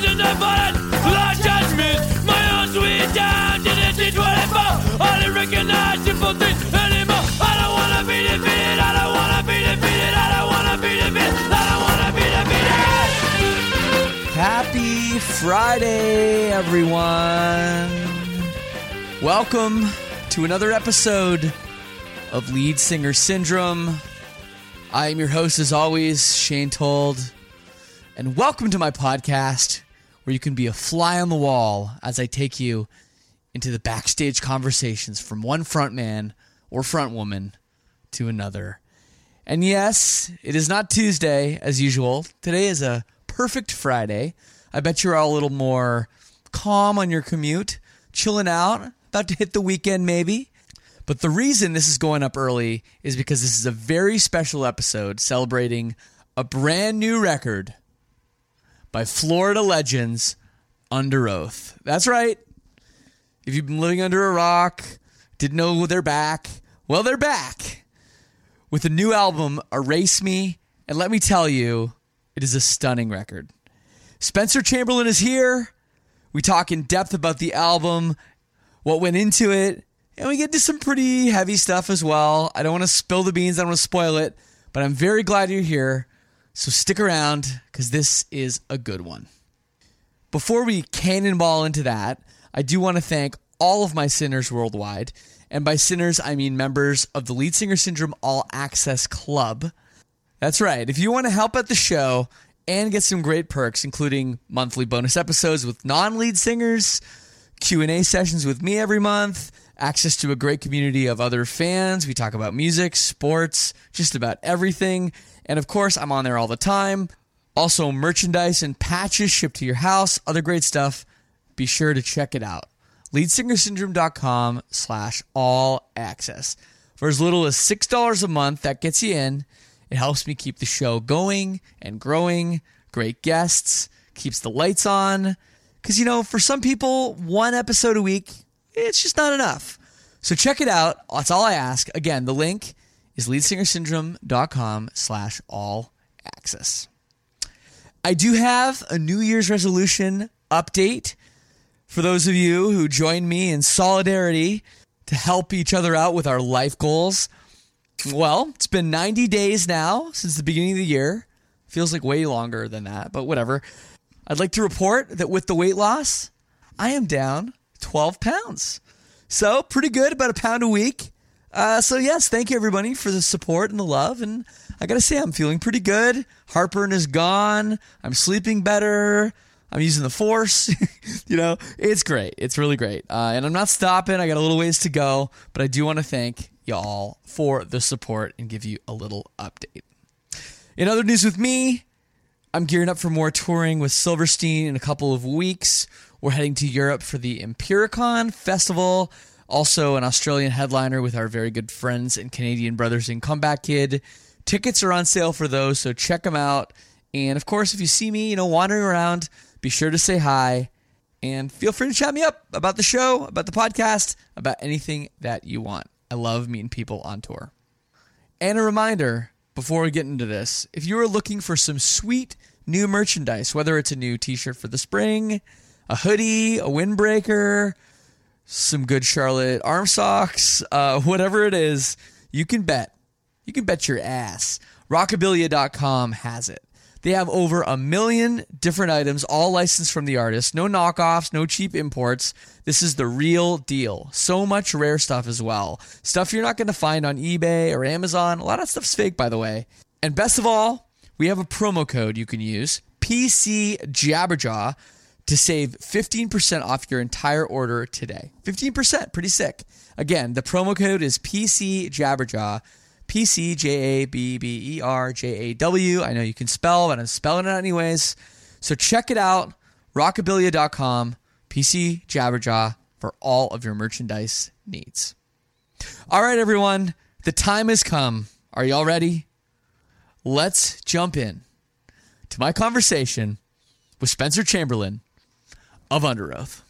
Situation of violence, lost judgment My own sweet down to the T24 I don't recognize simple things anymore I don't wanna be defeated, I don't wanna be defeated I don't wanna be defeated, I don't wanna be defeated Happy Friday, everyone. Welcome to another episode of Lead Singer Syndrome. I am your host, as always, Shane Told. And welcome to my podcast, where you can be a fly on the wall as I take you into the backstage conversations from one front man or front woman to another. And yes, it is not Tuesday as usual. Today is a perfect Friday. I bet you're all a little more calm on your commute, chilling out, about to hit the weekend maybe. But the reason this is going up early is because this is a very special episode celebrating a brand new record by Florida legends Underoath. That's right. If you've been living under a rock, didn't know they're back, well, they're back with a new album, Erase Me. And let me tell you, it is a stunning record. Spencer Chamberlain is here. We talk in depth about the album, what went into it, and we get to some pretty heavy stuff as well. I don't want to spill the beans, I don't want to spoil it, but I'm very glad you're here. So stick around because this is a good one. Before we cannonball into that, I do want to thank all of my sinners worldwide. And by sinners, I mean members of the Lead Singer Syndrome All Access Club. That's right. If you want to help out the show and get some great perks, including monthly bonus episodes with non-lead singers, Q&A sessions with me every month, access to a great community of other fans. We talk about music, sports, just about everything. And of course, I'm on there all the time. Also, merchandise and patches shipped to your house, other great stuff. Be sure to check it out. LeadsingerSyndrome.com slash all access. For as little as $6 a month, that gets you in. It helps me keep the show going and growing. Great guests, keeps the lights on. Because, you know, for some people, one episode a week, it's just not enough. So check it out. That's all I ask. Again, the link is leadsingersyndrome.com slash all access. I do have a New Year's resolution update for those of you who join me in solidarity to help each other out with our life goals. Well, it's been 90 days now since the beginning of the year. Feels like way longer than that, but whatever. I'd like to report that with the weight loss, I am down 12 pounds. So, pretty good, about a pound a week. Uh, so, yes, thank you everybody for the support and the love. And I got to say, I'm feeling pretty good. Heartburn is gone. I'm sleeping better. I'm using the force. you know, it's great. It's really great. Uh, and I'm not stopping. I got a little ways to go, but I do want to thank y'all for the support and give you a little update. In other news with me, I'm gearing up for more touring with Silverstein in a couple of weeks. We're heading to Europe for the Impericon Festival, also an Australian headliner with our very good friends and Canadian brothers in Comeback Kid. Tickets are on sale for those, so check them out. And of course, if you see me, you know, wandering around, be sure to say hi and feel free to chat me up about the show, about the podcast, about anything that you want. I love meeting people on tour. And a reminder before we get into this if you are looking for some sweet new merchandise, whether it's a new t shirt for the spring, a hoodie, a windbreaker, some good Charlotte arm socks, uh, whatever it is, you can bet. You can bet your ass. Rockabilia.com has it. They have over a million different items, all licensed from the artist. No knockoffs, no cheap imports. This is the real deal. So much rare stuff as well. Stuff you're not going to find on eBay or Amazon. A lot of stuff's fake, by the way. And best of all, we have a promo code you can use PC Jabberjaw to save 15% off your entire order today. 15%, pretty sick. Again, the promo code is PC Jabberjaw. P C J A B B E R J A W. I know you can spell, but I'm spelling it anyways. So check it out, rockabilia.com, PC Jabberjaw for all of your merchandise needs. All right, everyone, the time has come. Are y'all ready? Let's jump in to my conversation with Spencer Chamberlain of Underoath.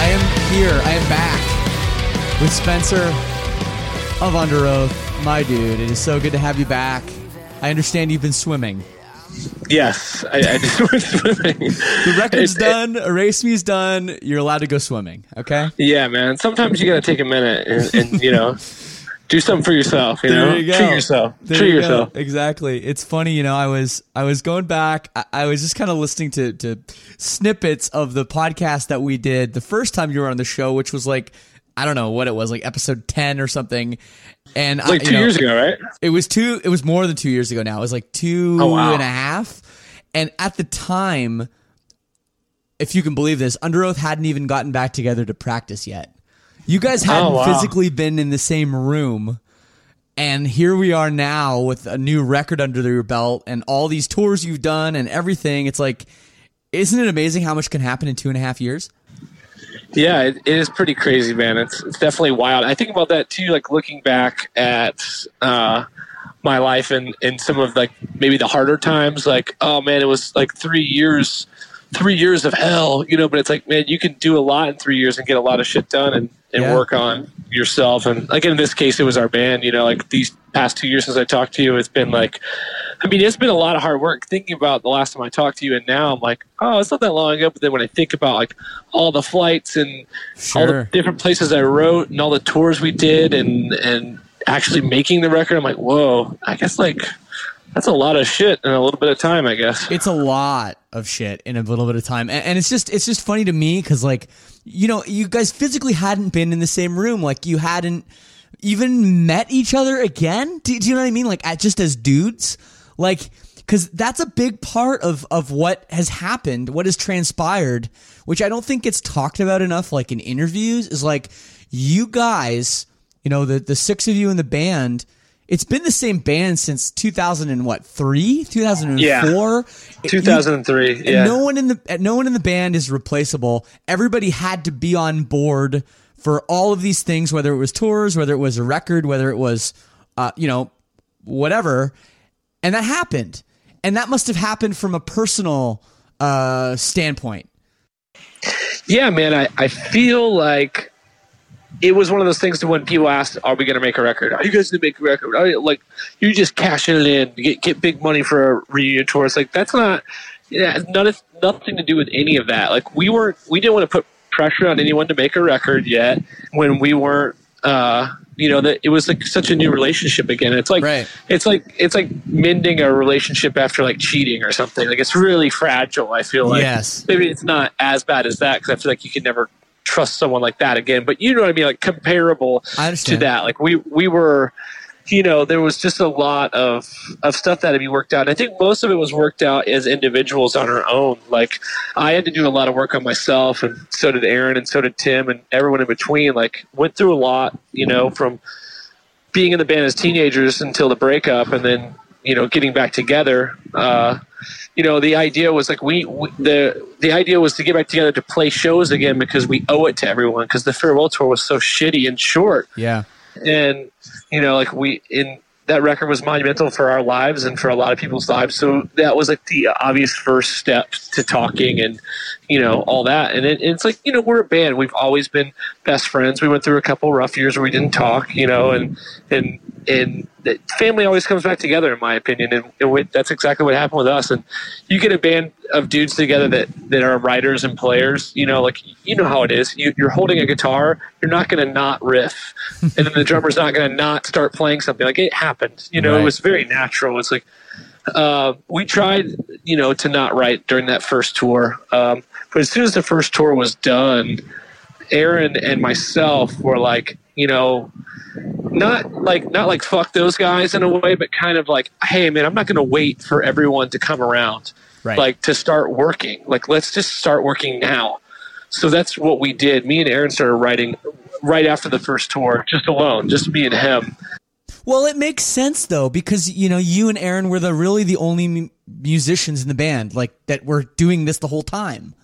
I am here. I am back with Spencer of Underoath. My dude, it is so good to have you back. I understand you've been swimming. Yes, I, I did went swimming. The record's It- it- done, Erase Me's done. You're allowed to go swimming, okay? yeah, man. Sometimes you gotta take a minute and, and you know do something for yourself. You know, you go. treat yourself. There treat you yourself. Exactly. It's funny, you know. I was I was going back. I, I was just kind of listening to to snippets of the podcast that we did the first time you were on the show, which was like I don't know what it was, like episode ten or something. And I, Like you two know, years ago, right? It was two. It was more than two years ago. Now it was like two Oh, wow. and a half. And at the time, if you can believe this, Underoath hadn't even gotten back together to practice yet. You guys oh, hadn't Oh, wow. physically been in the same room. And here we are now with a new record under your belt and all these tours you've done and everything. It's like, isn't it amazing how much can happen in two and a half years? Yeah, it, it is pretty crazy, man. It's it's definitely wild. I think about that too, like looking back at uh, my life and and some of like maybe the harder times. Like, oh man, it was like three years, three years of hell, you know. But it's like, man, you can do a lot in three years and get a lot of shit done and and Yeah. work on yourself. And like in this case, it was our band. You know, like these past two years since I talked to you, it's been like. I mean, it's been a lot of hard work thinking about the last time I talked to you, and now I'm like, oh, it's not that long ago. But then when I think about like all the flights and all the different places I wrote and all the tours we did and and actually making the record, I'm like, whoa, I guess like that's a lot of shit in a little bit of time, I guess. it's a lot of shit in a little bit of time and, and it's just it's just funny to me because like you know you guys physically hadn't been in the same room like you hadn't even met each other again do, do you know what i mean like at, just as dudes like because that's a big part of of what has happened what has transpired which i don't think gets talked about enough like in interviews is like you guys you know the the six of you in the band it's been the same band since 2000 and what three 2004 It- 2003, and yeah. no one in the no one in the band is replaceable. Everybody had to be on board for all of these things, whether it was tours, whether it was a record, whether it was, uh, you know, whatever. And that happened, and that must have happened from a personal uh, standpoint. Yeah, man, I, I feel like it was one of those things to when people asked, "Are we going to make a record? Are you guys going to make a record?" Are you, like you just cashing it in, get get big money for a reunion tour. It's like that's not. Yeah, none nothing to do with any of that. Like we weren't, we didn't want to put pressure on anyone to make a record yet when we weren't. Uh, you know that it was like such a new relationship again. It's like Right. it's like it's like mending a relationship after like cheating or something. Like it's really fragile. I feel like Yes. maybe it's not as bad as that because I feel like you can never trust someone like that again. But you know what I mean, like comparable I to that. Like we we were, you know, there was just a lot of of stuff that had to be worked out. I think most of it was worked out as individuals on our own. Like I had to do a lot of work on myself, and so did Aaron, and so did Tim, and everyone in between. Like went through a lot, you know, from being in the band as teenagers until the breakup, and then you know getting back together. Uh, you know, the idea was like we, we, the the idea was to get back together to play shows again because we owe it to everyone because the farewell tour was so shitty and short. Yeah. And you know, like we in that record was monumental for our lives and for a lot of people's lives. So that was like the obvious first step to talking and you know all that. And it, it's like you know we're a band. We've always been best friends. We went through a couple rough years where we didn't talk. You know, and and and family always comes back together, in my opinion. And, and we, that's exactly what happened with us. And you get a band of dudes together that that are writers and players. You know, like you know how it is. You, you're holding a guitar. You're not going to not riff, and then the drummer's not going to not start playing something. Like it happened. You know, Right. it was very natural. It's like uh, we tried, you know, to not write during that first tour. Um, but as soon as the first tour was done, Aaron and myself were like, you know, not like not like fuck those guys in a way, but kind of like, hey man, I'm not going to wait for everyone to come around, Right. like to start working. Like let's just start working now. So that's what we did. Me and Aaron started writing right after the first tour, just alone, just me and him. Well, it makes sense though because you know you and Aaron were the really the only musicians in the band like that were doing this the whole time.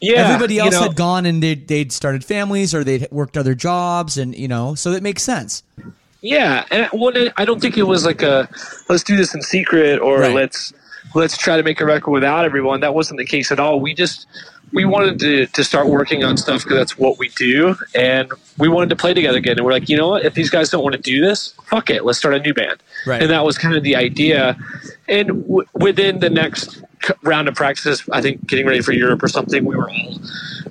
Yeah, Everybody you else know- had gone and they'd, they'd started families or they'd worked other jobs and you know so it makes sense. Yeah, and well, I don't think it was like a let's do this in secret or Right. let's let's try to make a record without everyone. That wasn't the case at all. We just we wanted to to start working on stuff because that's what we do, and we wanted to play together again. And we're like, you know what? If these guys don't want to do this, fuck it. Let's start a new band. Right. And that was kind of the idea. And w- within the next c- round of practices, I think getting ready for Europe or something, we were all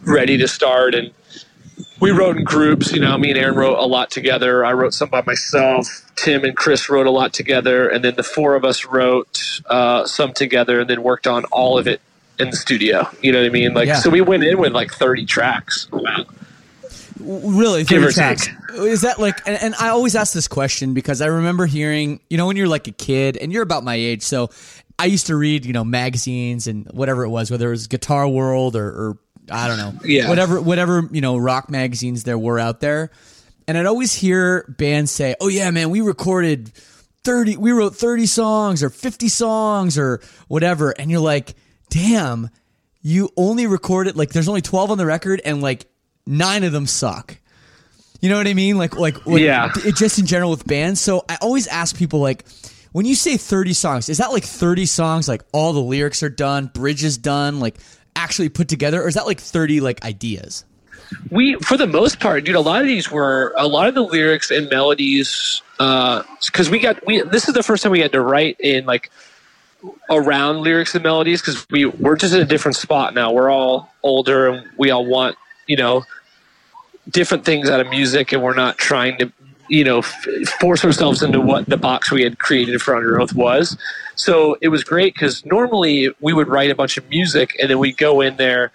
ready to start and we wrote in groups. You know, me and Aaron wrote a lot together. I wrote some by myself. Tim and Chris wrote a lot together, and then the four of us wrote uh, some together, and then worked on all of it in the studio. You know what I mean? Like, Yeah. so we went in with like thirty tracks. Wow. Really, Give 30 or tracks. take. Is that like? And, and I always ask this question because I remember hearing, you know, when you're like a kid and you're about my age, so I used to read, you know, magazines and whatever it was, whether it was Guitar World or, or I don't know, Yeah. whatever, whatever you know, rock magazines there were out there, and I'd always hear bands say, "Oh yeah, man, we recorded." 30 we wrote 30 songs or 50 songs or whatever and you're like damn you only recorded like there's only 12 on the record and like nine of them suck. You know what i mean? Like like what- Yeah. it, just in general with bands. So i always ask people like when you say 30 songs is that like 30 songs like all the lyrics are done bridges done like actually put together or is that like 30 like ideas? We for the most part dude a lot of these were a lot of the lyrics and melodies uh because we got we this is the first time we had to write in like around lyrics and melodies because we we're just in a different spot now we're all older and we all want you know different things out of music and we're not trying to you know f- force ourselves into what the box we had created for Underoath was so it was great because normally we would write a bunch of music and then we'd go in there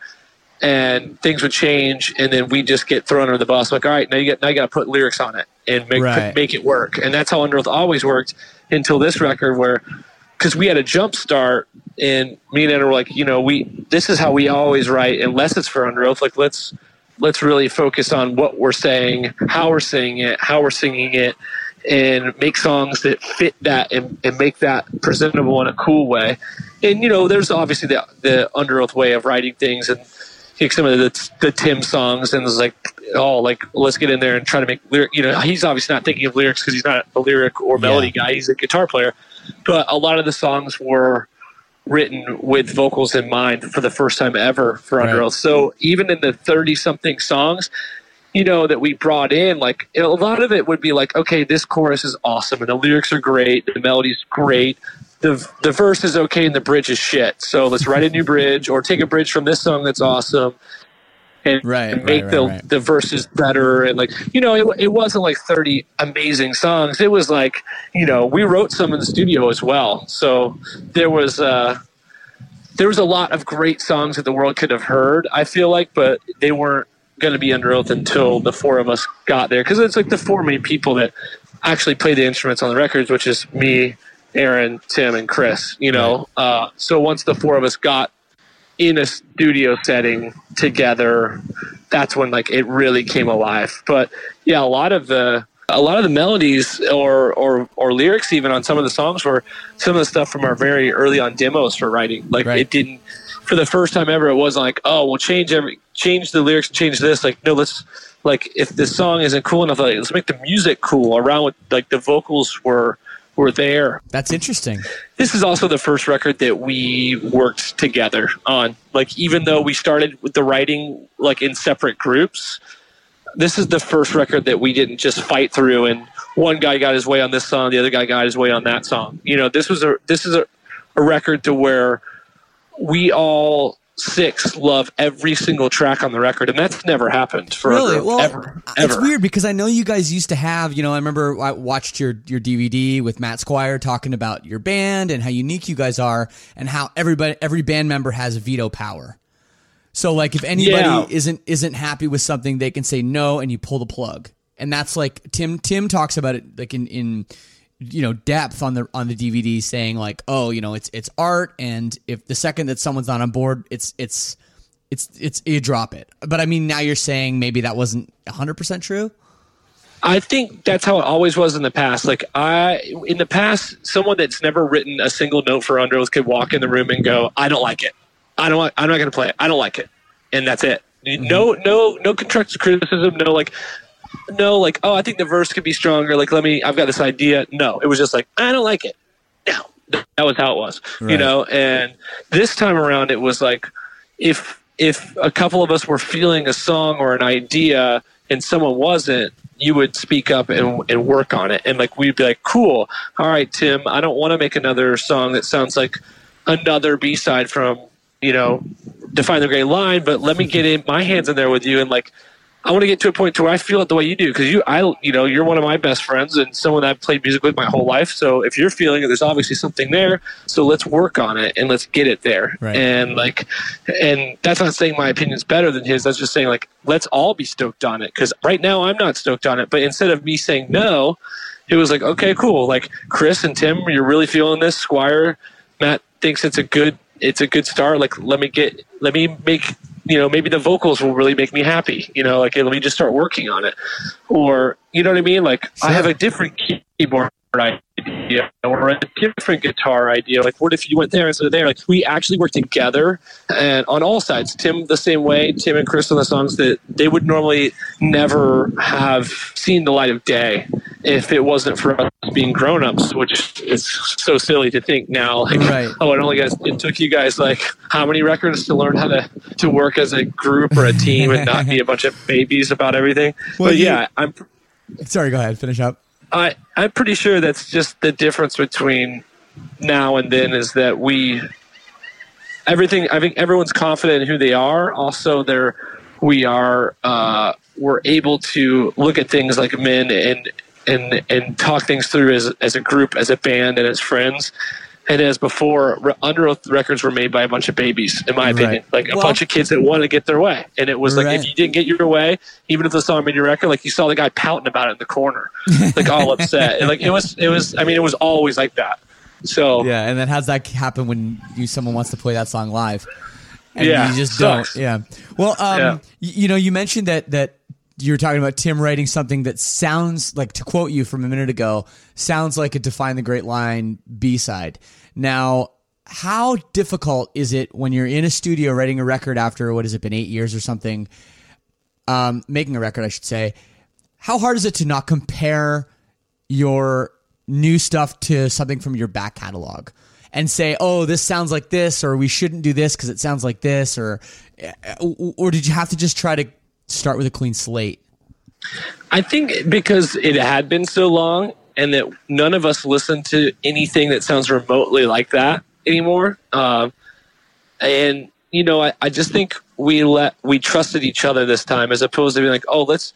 and things would change, and then we just get thrown under the bus. Like, all right, now you got now you got to put lyrics on it and make Right. make it work. And that's how Underoath always worked until this record, where because we had a jump start, and me and Aaron were like, you know, we this is how we always write, unless it's for Underoath. Like, let's let's really focus on what we're saying, how we're saying it, how we're singing it, and make songs that fit that and, and make that presentable in a cool way. And you know, there's obviously the the Underoath way of writing things and take some of the, the Tim songs and it's like, oh, like let's get in there and try to make lyric. You know, he's obviously not thinking of lyrics because he's not a lyric or melody guy. He's a guitar player, but a lot of the songs were written with vocals in mind for the first time ever for Under Right. Oath. So even in the thirty something songs. You know that we brought in like a lot of it would be like okay this chorus is awesome and the lyrics are great the melody's great the the verse is okay and the bridge is shit. So let's write a new bridge or take a bridge from this song that's awesome and, Right, and make right, the right, the verses better and like you know it, it wasn't like 30 amazing songs. It was like, you know, we wrote some in the studio as well. So there was uh there was a lot of great songs that the world could have heard, I feel like, but they weren't going to be Underoath until the four of us got there because it's like the four main people that actually play the instruments on the records, which is me, Aaron, Tim, and Chris. You know, uh, so once the four of us got in a studio setting together, that's when like it really came alive. But yeah, a lot of the a lot of the melodies or, or or lyrics even on some of the songs were some of the stuff from our very early on demos for writing. Like Right. it didn't for the first time ever it wasn't like, oh we'll change every change the lyrics change this. Like, no, let's like if this song isn't cool enough, like, let's make the music cool around with like the vocals were were there. That's interesting. This is also the first record that we worked together on. Like even though we started with the writing like in separate groups, this is the first record that we didn't just fight through and one guy got his way on this song, the other guy got his way on that song. You know, this was a this is a, a record to where we all six love every single track on the record, and that's never happened for a Really? group, Well, ever. it's ever. weird because I know you guys used to have, you know, I remember I watched your your DVD with Matt Squire talking about your band and how unique you guys are and how everybody every band member has veto power. So like if anybody Yeah. isn't isn't happy with something, they can say no and you pull the plug. And that's like Tim Tim talks about it like in in you know depth on the on the DVD saying like, "Oh, you know, it's it's art and if the second that someone's not on board, it's it's it's it's you drop it. But I mean, now you're saying maybe that wasn't 100 percent true. I think that's how it always was in the past. Like I, in the past, someone that's never written a single note for Under could walk in the room and go, "I don't like it. I don't. want- I'm not going to play it. I don't like it," and that's it. Mm-hmm. No, no, no constructive criticism. No, like, no, like, oh, I think the verse could be stronger. Like, let me. I've got this idea. No, it was just like, I don't like it. No, that was how it was. You know. And this time around, it was like, if if a couple of us were feeling a song or an idea and someone wasn't, you would speak up and, and work on it. And like we'd be like, cool, all right, Tim, I don't want to make another song that sounds like another B side from, you know, Define the Great Line, but let me get in my hands in there with you and like I want to get to a point to where I feel it the way you do because you, I, you know, you're one of my best friends and someone I've played music with my whole life. So if you're feeling it, there's obviously something there. So let's work on it and let's get it there. Right. And like, and that's not saying my opinion's better than his. That's just saying like, let's all be stoked on it because right now I'm not stoked on it. But instead of me saying no, it was like, okay, cool. Like Chris and Tim, you're really feeling this. Squire, Matt thinks it's a good, it's a good start. Like, let me get, let me make, you know, maybe the vocals will really make me happy. You know, like let me just start working on it, or you know what I mean. Like, I have a different keyboard idea or a different guitar idea. Like, what if you went there instead of there? Like, we actually work together and on all sides. Tim the same way. Tim and Chris on the songs that they would normally never have seen the light of day if it wasn't for us being grown-ups, which is so silly to think now. Like, Right. oh, it only guys it took you guys like how many records to learn how to to work as a group or a team and not be a bunch of babies about everything. Well, but you- yeah, I'm Sorry, go ahead, finish up. I, I'm pretty sure that's just the difference between now and then is that we everything I think everyone's confident in who they are. Also they're we are uh, we're able to look at things like men and and and talk things through as as a group, as a band and as friends. And as before, Re- Underoath records were made by a bunch of babies, in my opinion, Right. like a Well- bunch of kids that want to get their way. And it was like Right. if you didn't get your way, even if the song made your record, like you saw the guy pouting about it in the corner, like all upset. And, like it was, it was. I mean, it was always like that. So Yeah, and then how's that happen when you someone wants to play that song live? And Yeah, you just sucks. don't. Yeah. Well, um, Yeah. y- you know, you mentioned that that you're talking about Tim writing something that sounds like to quote you from a minute ago, sounds like a Define the Great Line B side. Now, how difficult is it when you're in a studio writing a record after what has it been eight years or something? Um, making a record, I should say. How hard is it to not compare your new stuff to something from your back catalog and say, "Oh, this sounds like this," or "We shouldn't do this because it sounds like this," or or did you have to just try to start with a clean slate? I think because it had been so long and that none of us listened to anything that sounds remotely like that anymore. Um, and, you know, I, I just think we let, we trusted each other this time as opposed to being like, oh, let's,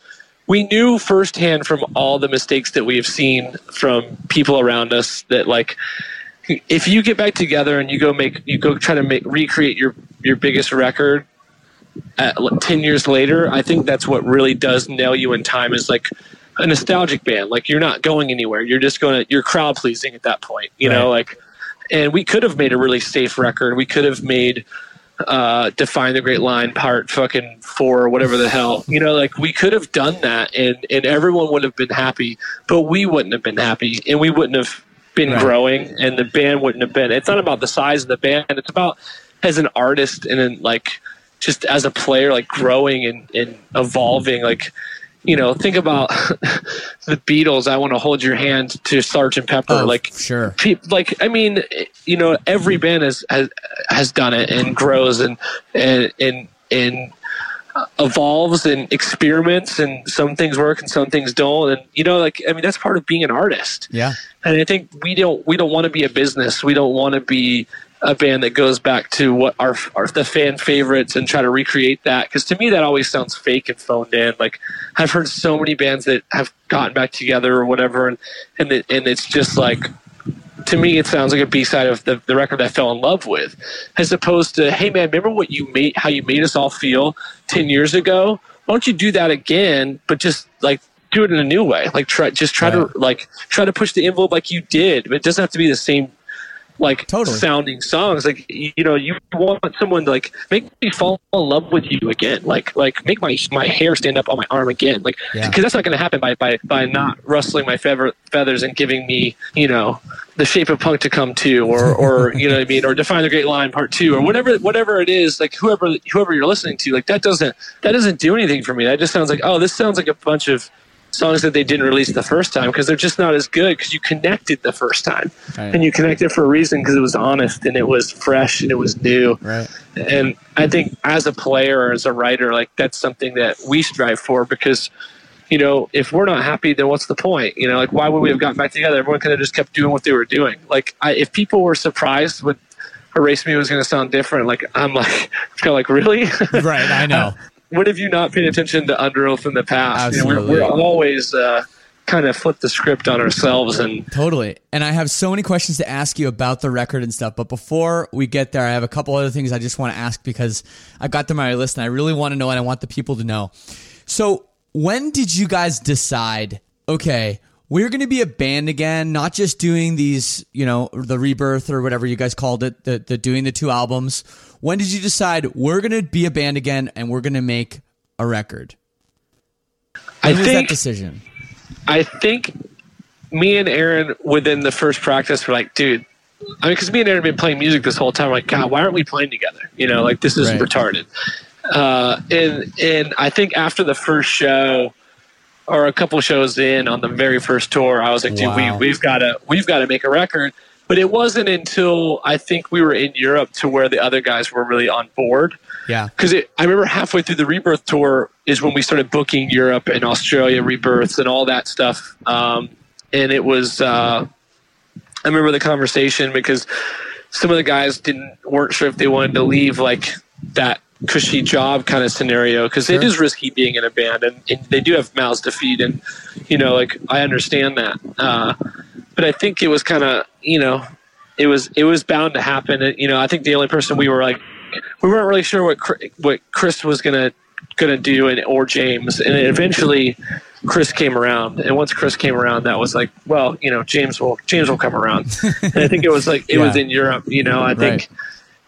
we knew firsthand from all the mistakes that we have seen from people around us that like, if you get back together and you go make, you go try to make, recreate your, your biggest record, at, 10 years later, I think that's what really does nail you in time is like, a nostalgic band. Like you're not going anywhere. You're just going to you're crowd pleasing at that point. You know, like, and we could have made a really safe record. We could have made uh, define the great line part fucking four or whatever the hell you know like we could have done that and and everyone would have been happy but we wouldn't have been happy and we wouldn't have been Right. growing and the band wouldn't have been it's not about the size of the band it's about as an artist and like just as a player like growing and, and evolving like you know think about the beatles i want to hold your hand to sergeant pepper Oh, like sure. pe- like I mean, you know, every band has has, has done it and grows and and and and evolves and experiments and some things work and some things don't and you know like I mean that's part of being an artist Yeah. and I think we don't we don't want to be a business we don't want to be a band that goes back to what are, our the fan favorites and try to recreate that. Because to me that always sounds fake and phoned in. Like I've heard so many bands that have gotten back together or whatever and and, it, and it's just like to me it sounds like a b-side of the, the record i fell in love with as opposed to hey man remember what you made how you made us all feel 10 years ago? Why don't you do that again but just like do it in a new way? Like try just try Right. to like try to push the envelope like you did but it doesn't have to be the same like Totally. sounding songs. Like you, know you want someone to like make me fall in love with you again. Like like make my my hair stand up on my arm again. Like Yeah. because that's not going to happen by, by by not rustling my feather, feathers and giving me you know the shape of punk to come to or or you know what i mean? Or define the great line part two or whatever whatever it is. Like whoever whoever you're listening to like that doesn't that doesn't do anything for me. That just sounds like oh this sounds like a bunch of songs that they didn't release the first time because they're just not as good because you connected the first time Right. and you connected for a reason because it was honest and it was fresh and it was new Right. and I think as a player or as a writer, like that's something that we strive for because, you know, if we're not happy, then what's the point? You know, like why would we have gotten back together? Everyone could have just kept doing what they were doing. Like I, if people were surprised with Erase Me was going to sound different, like I'm like, kind of like really. Right. I know. Uh, when have you not paid attention to Underoath in the past? You know, we're, we're always uh, kind of flip the script on ourselves and Totally. And I have so many questions to ask you about the record and stuff. But before we get there, I have a couple other things I just want to ask because I got them on my list and I really want to know and I want the people to know. So, when did you guys decide, okay, we're going to be a band again, not just doing these, you know, the rebirth or whatever you guys called it, the, the doing the two albums. When did you decide we're going to be a band again and we're going to make a record? I When was that decision? I think me and Aaron within the first practice were like, dude. I mean, because me and Aaron have been playing music this whole time. Like, God, why aren't we playing together? You know, like this is Right. retarded. Uh, and and I think after the first show, or a couple shows in on the very first tour, I was like, dude, Wow. we we've got to we've got to make a record. But it wasn't until I think we were in Europe to where the other guys were really on board Yeah. because I remember halfway through the rebirth tour is when we started booking Europe and Australia rebirths and all that stuff. Um, and it was, uh, I remember the conversation because some of the guys didn't weren't sure if they wanted to leave like that cushy job kind of scenario because it Sure. is risky being in a band and, and they do have mouths to feed and you know like I understand that. Uh, but I think it was kind of you know it was it was bound to happen. And, you know I think the only person we were like we weren't really sure what what Chris was gonna gonna do and or James, and eventually Chris came around. And once Chris came around, that was like, well, you know, James will James will come around. and I think it was like it was in Europe. You know, I think. Right.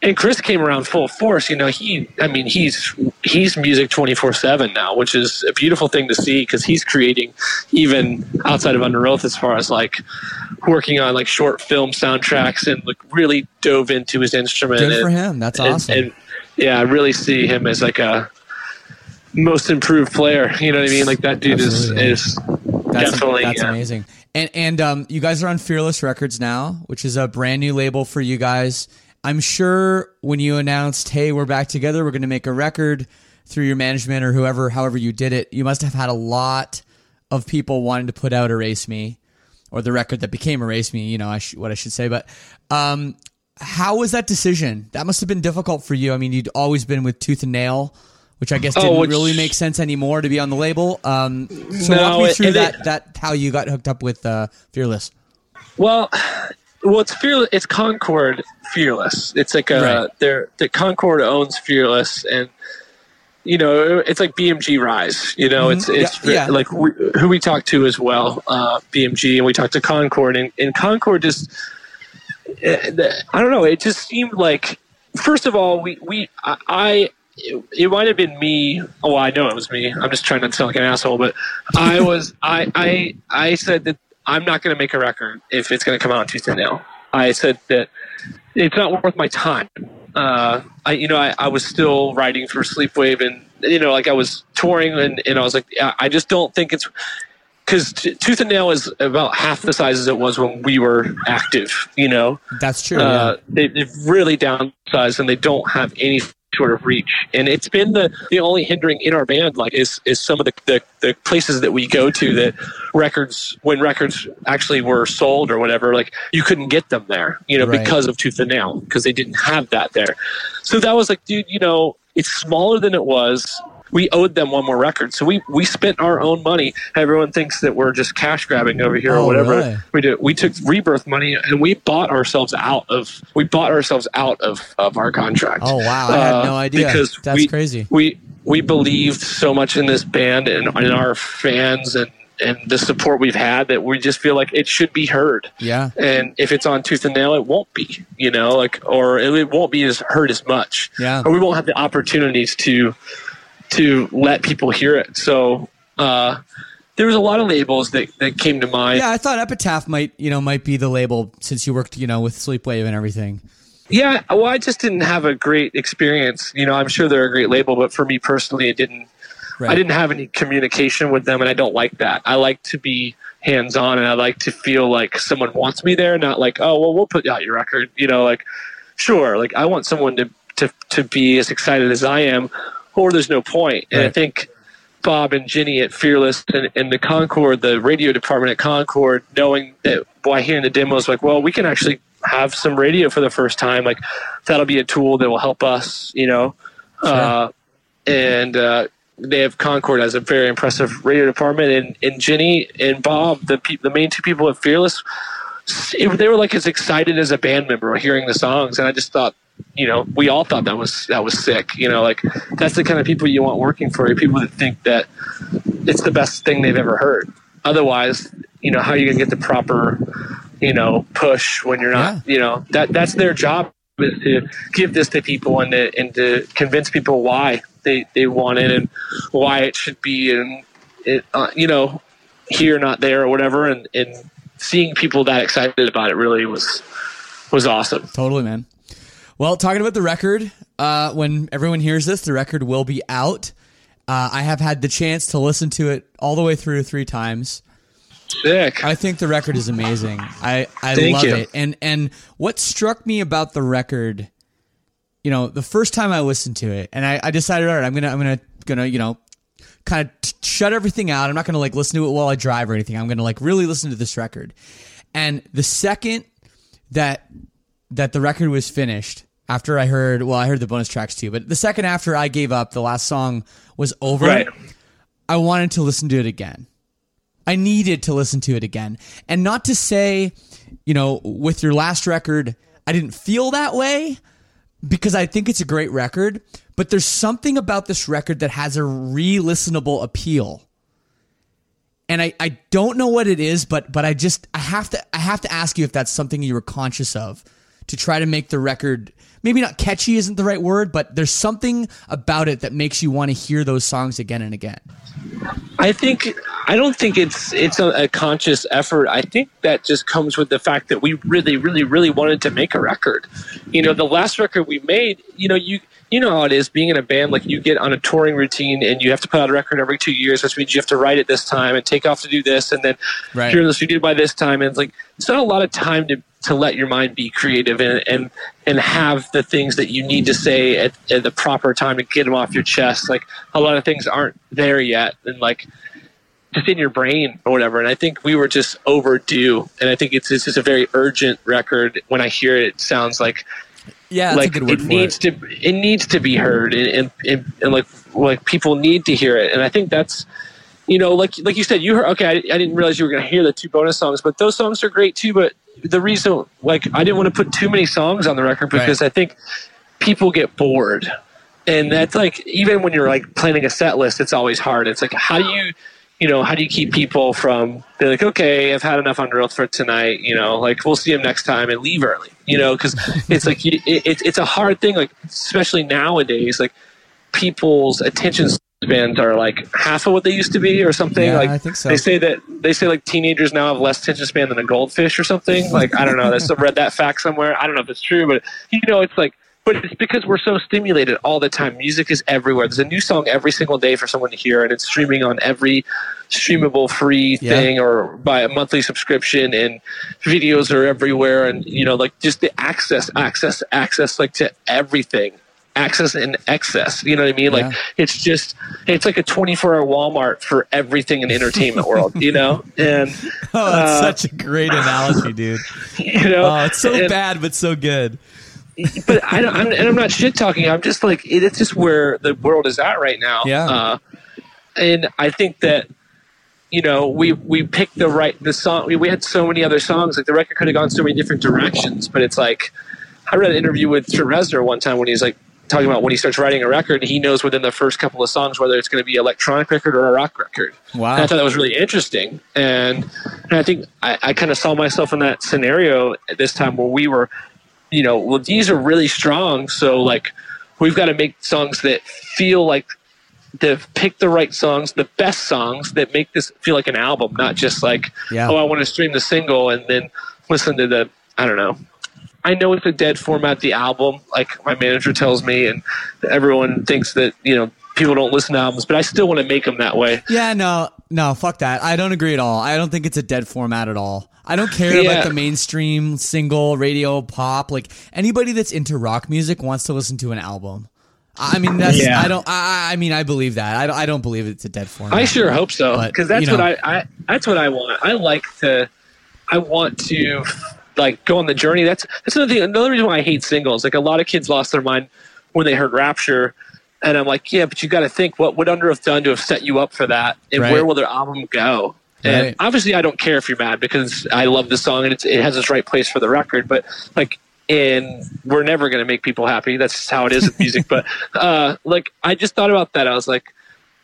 And Chris came around full force. You know, he, I mean, he's he's music twenty four seven now, which is a beautiful thing to see because he's creating even outside of Underoath as far as like working on like short film soundtracks and like really dove into his instrument. Good and- for him. That's and- awesome. and, yeah, I really see him as like a most improved player. You know what I mean? Like that dude Absolutely, is is That's, definitely that's yeah. amazing. And and um, you guys are on Fearless Records now, which is a brand new label for you guys. I'm sure when you announced, "Hey, we're back together. We're going to make a record," through your management or whoever, however you did it, you must have had a lot of people wanting to put out "Erase Me," or the record that became "Erase Me." You know, I sh- what I should say, but um, how was that decision? That must have been difficult for you. I mean, you'd always been with Tooth and Nail. Which I guess Oh, didn't which- really make sense anymore to be on the label. Um, so No, walk me it- through and that it- that how you got hooked up with uh, Fearless. Well, well, it's fearless. It's Concord Fearless. It's like a Right. they're the Concord owns Fearless, and you know, it's like BMG Rise. You know, it's it's Mm-hmm. Yeah, yeah. like we, who we talked to as well, uh, BMG, and we talked to Concord, and, and Concord just, eh, I don't know, it just seemed like, first of all, we we I. It might have been me. Oh, I know it was me. I'm just trying not to sound like an asshole, but I was. I I I said that I'm not going to make a record if it's going to come out on Tuesday now. I said that it's not worth my time. Uh, I, you know, I, I was still writing for Sleepwave, and you know, like I was touring, and, and I was like, I just don't think it's because Tooth and Nail is about half the size as it was when we were active. You know, That's true. uh, they, they've really downsized, and they don't have any sort of reach. And it's been the the only hindering in our band, like is is some of the, the the places that we go to that records when records actually were sold or whatever, like you couldn't get them there, you know, Right. because of Tooth and Nail, because they didn't have that there. So that was like, dude, you know, it's smaller than it was. We owed them one more record, so we we spent our own money. Everyone thinks that we're just cash grabbing over here Oh, or whatever really? we did. We took rebirth money and we bought ourselves out of we bought ourselves out of of our contract. Oh, wow. I had no uh, idea. Because That's we, crazy. We we believed so much in this band and in our fans and and the support we've had that we just feel like it should be heard. yeah. And if it's on tooth and nail, it won't be, you know, like, or it won't be as heard as much. Yeah. Or we won't have the opportunities to, to let people hear it. So, uh, there was a lot of labels that, that came to mind. Yeah, I thought Epitaph might, you know, might be the label since you worked, you know, with Sleepwave and everything. Yeah, well, I just didn't have a great experience. You know, I'm sure they're a great label, but for me personally, it didn't. Right. I didn't have any communication with them, and I don't like that. I like to be hands on, and I like to feel like someone wants me there, not like, oh, well, we'll put out your record. You know, like, sure, like I want someone to to to be as excited as I am, or there's no point. And I think Bob and Ginny at Fearless and, and the Concord, the radio department at Concord, knowing that by hearing the demos, like, well, we can actually have some radio for the first time. Like, that'll be a tool that will help us, you know. Uh, and uh, they have Concord as a very impressive radio department, and, and Ginny and Bob, the pe- the main two people at Fearless, it, they were like as excited as a band member hearing the songs, and I just thought, you know, we all thought that was that was sick. You know, like that's the kind of people you want working for you, people that think that it's the best thing they've ever heard. Otherwise, you know, how are you gonna get the proper, you know, push when you're not, you know, that that's their job is to give this to people and to and to convince people why they they want it and why it should be and it uh, you know here not there or whatever and and seeing people that excited about it really was was awesome. Totally, man. Well, talking about the record, uh, when everyone hears this, the record will be out. Uh, I have had the chance to listen to it all the way through three times. Sick. I think the record is amazing. I, I Thank love you. it. And and what struck me about the record, you know, the first time I listened to it, and I, I decided, all right, I'm gonna I'm gonna gonna you know, kind of t- shut everything out. I'm not gonna like listen to it while I drive or anything. I'm gonna like really listen to this record. And the second that that the record was finished, after I heard, well, I heard the bonus tracks too, but the second after I gave up, the last song was over. Right. I wanted to listen to it again. I needed to listen to it again. And not to say, you know, with your last record, I didn't feel that way because I think it's a great record, but there's something about this record that has a re listenable appeal. And I, I don't know what it is, but but I just I have to I have to ask you if that's something you were conscious of to try to make the record maybe not catchy isn't the right word, but there's something about it that makes you want to hear those songs again and again. I think I don't think it's it's a, a conscious effort. I think that just comes with the fact that we really, really, really wanted to make a record. You know, the last record we made, you know, you you know how it is being in a band. Like you get on a touring routine and you have to put out a record every two years, which means you have to write it this time and take off to do this, and then Right. you're in the studio by this time. And it's like it's not a lot of time to to let your mind be creative and and and have the things that you need to say at, at the proper time to get them off your chest. Like a lot of things aren't there yet, and like just in your brain or whatever. And I think we were just overdue. And I think it's, it's just a very urgent record. When I hear it, it sounds like Yeah, like a good word it needs it. to it needs to be heard, and, and, and, like like people need to hear it. And I think that's you know like like you said, you heard okay. I, I didn't realize you were going to hear the two bonus songs, but those songs are great too. But the reason like I didn't want to put too many songs on the record because I think people get bored and that's like even when you're like planning a set list, it's always hard. It's like how do you you know, how do you keep people from being like, okay, I've had enough Underoath for tonight, you know, like we'll see him next time and leave early, you know, because it's like it, it, it's a hard thing, like especially nowadays, like people's attention spans are like half of what they used to be or something. Yeah, like I think so. They say that they say like teenagers now have less attention span than a goldfish or something. Like I don't know. That's I read that fact somewhere. I don't know if it's true, but you know, it's like but it's because we're so stimulated all the time. Music is everywhere. There's a new song every single day for someone to hear, and it's streaming on every streamable free Yeah. thing or by a monthly subscription, and videos are everywhere. And you know, like just the access, access, access, like to everything, access and excess. You know what I mean? Like it's just, it's like a 24 hour Walmart for everything in the entertainment world. You know, and Oh, that's Uh, such a great analogy, dude. you know, Oh, it's so and- bad but so good. But I don't, I'm, and I'm not shit talking. I'm just like it, it's just where the world is at right now. Yeah. Uh, and I think that you know we we picked the right the song. We, we had so many other songs. Like the record could have gone so many different directions. But it's like I read an interview with Trent Reznor one time when he's like talking about when he starts writing a record, he knows within the first couple of songs whether it's going to be electronic record or a rock record. Wow. And I thought that was really interesting, and, and I think I, I kind of saw myself in that scenario at this time where we were, you know, well, these are really strong, so like we've got to make songs that feel like to pick the right songs, the best songs that make this feel like an album, not just like, Yeah. oh, I want to stream the single and then listen to the, I don't know. I know it's a dead format, the album, like my manager tells me, and everyone thinks that, you know, people don't listen to albums, but I still want to make them that way. Yeah, no, no, fuck that. I don't agree at all. I don't think it's a dead format at all. I don't care Yeah. about the mainstream single, radio, pop. Like anybody that's into rock music wants to listen to an album. I mean, that's Yeah. I don't. I, I mean, I believe that. I don't, I don't believe it's a dead format. I sure hope so because that's you know. what I, I that's what I want. I like to I want to like go on the journey. That's that's another thing. Another reason why I hate singles. Like a lot of kids lost their mind when they heard Rapture, and I'm like, yeah, but you got to think what would Underoath done to have set you up for that, and Right. where will their album go? And Right. obviously, I don't care if you're mad because I love the song and it's, it has its right place for the record. But like, and we're never going to make people happy. That's just how it is with music. But uh, like, I just thought about that. I was like,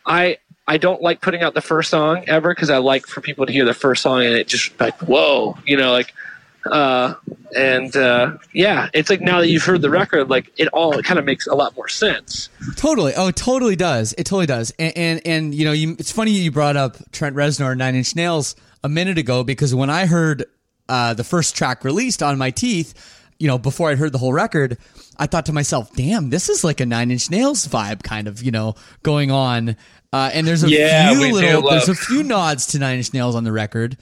I I don't like putting out the first song ever because I like for people to hear the first song and it just like whoa, you know, like uh and uh yeah, it's like now that you've heard the record, like it all kind of makes a lot more sense. Totally. Oh, it totally does. It totally does. And and, and you know, you, it's funny you brought up Trent Reznor, Nine Inch Nails, a minute ago because when I heard uh, the first track released on my teeth, you know, before I'd heard the whole record, I thought to myself, "Damn, this is like a Nine Inch Nails vibe, kind of, you know, going on." Uh, and there's a Yeah, few little, there's a few nods to Nine Inch Nails on the record,